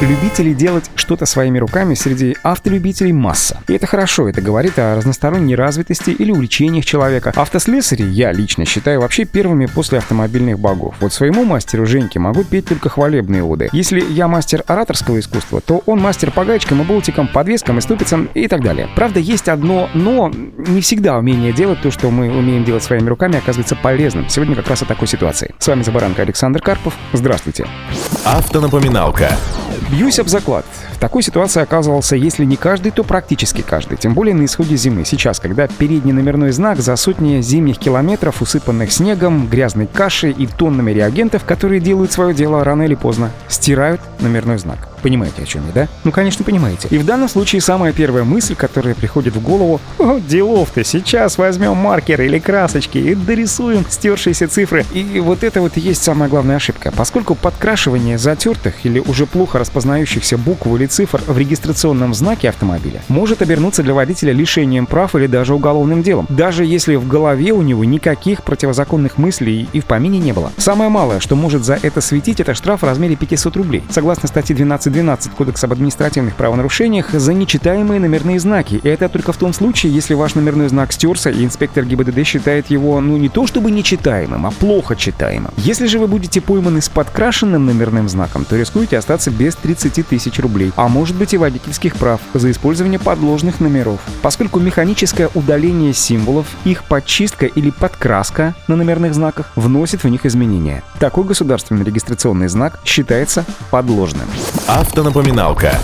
Любителей делать что-то своими руками среди автолюбителей масса. И это хорошо, это говорит о разносторонней развитости или увлечениях человека. Автослесари, я лично считаю, вообще первыми после автомобильных богов. Вот своему мастеру Женьке могу петь только хвалебные оды. Если я мастер ораторского искусства, то он мастер по гаечкам и болтикам, подвескам и ступицам и так далее. Правда, есть одно «но». Не всегда умение делать то, что мы умеем делать своими руками, оказывается полезным. Сегодня как раз о такой ситуации. С вами Забаранка Александр Карпов. Здравствуйте. Автонапоминалка. Бьюсь об заклад. В такой ситуации оказывался, если не каждый, то практически каждый. Тем более на исходе зимы. Сейчас, когда передний номерной знак за сотни зимних километров, усыпанных снегом, грязной кашей и тоннами реагентов, которые делают свое дело рано или поздно, стирают номерной знак. Понимаете, о чем я, да? Ну, конечно, понимаете. И в данном случае самая первая мысль, которая приходит в голову, «О, делов-то, сейчас возьмем маркер или красочки и дорисуем стершиеся цифры. И вот это вот и есть самая главная ошибка. Поскольку подкрашивание затертых или уже плохо распознающихся букв или цифр в регистрационном знаке автомобиля может обернуться для водителя лишением прав или даже уголовным делом, даже если в голове у него никаких противозаконных мыслей и в помине не было. Самое малое, что может за это светить, это штраф в размере 500 рублей. Согласно статье 12 12 Кодекса об административных правонарушениях за нечитаемые номерные знаки. И это только в том случае, если ваш номерной знак стерся, и инспектор ГИБДД считает его, ну, не то чтобы нечитаемым, а плохо читаемым. Если же вы будете пойманы с подкрашенным номерным знаком, то рискуете остаться без 30 тысяч рублей, а может быть и водительских прав за использование подложных номеров. Поскольку механическое удаление символов, их подчистка или подкраска на номерных знаках вносит в них изменения. Такой государственный регистрационный знак считается подложным. Автонапоминалка.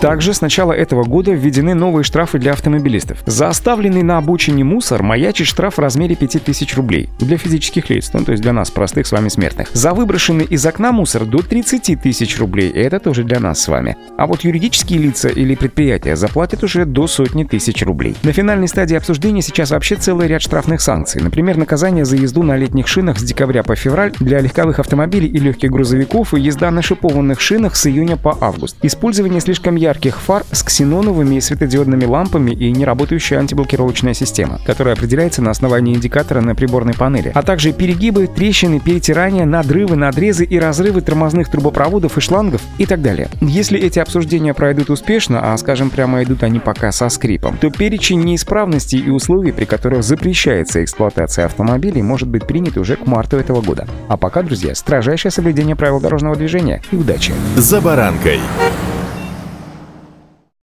Также с начала этого года введены новые штрафы для автомобилистов. За оставленный на обочине мусор маячит штраф в размере 5000 рублей для физических лиц, ну то есть для нас, простых с вами смертных. За выброшенный из окна мусор до 30 тысяч рублей, и это тоже для нас с вами. А вот юридические лица или предприятия заплатят уже до сотни тысяч рублей. На финальной стадии обсуждения сейчас вообще целый ряд штрафных санкций. Например, наказание за езду на летних шинах с декабря по февраль для легковых автомобилей и легких грузовиков и езда на шипованных шинах с июня по август. Использование слишком ярких фар с ксеноновыми светодиодными лампами и неработающая антиблокировочная система, которая определяется на основании индикатора на приборной панели, а также перегибы, трещины, перетирания, надрывы, надрезы и разрывы тормозных трубопроводов и шлангов и так далее. Если эти обсуждения пройдут успешно, а скажем прямо идут они пока со скрипом, то перечень неисправностей и условий, при которых запрещается эксплуатация автомобилей, может быть принят уже к марту этого года. А пока, друзья, строжайшее соблюдение правил дорожного движения и удачи! «За баранкой».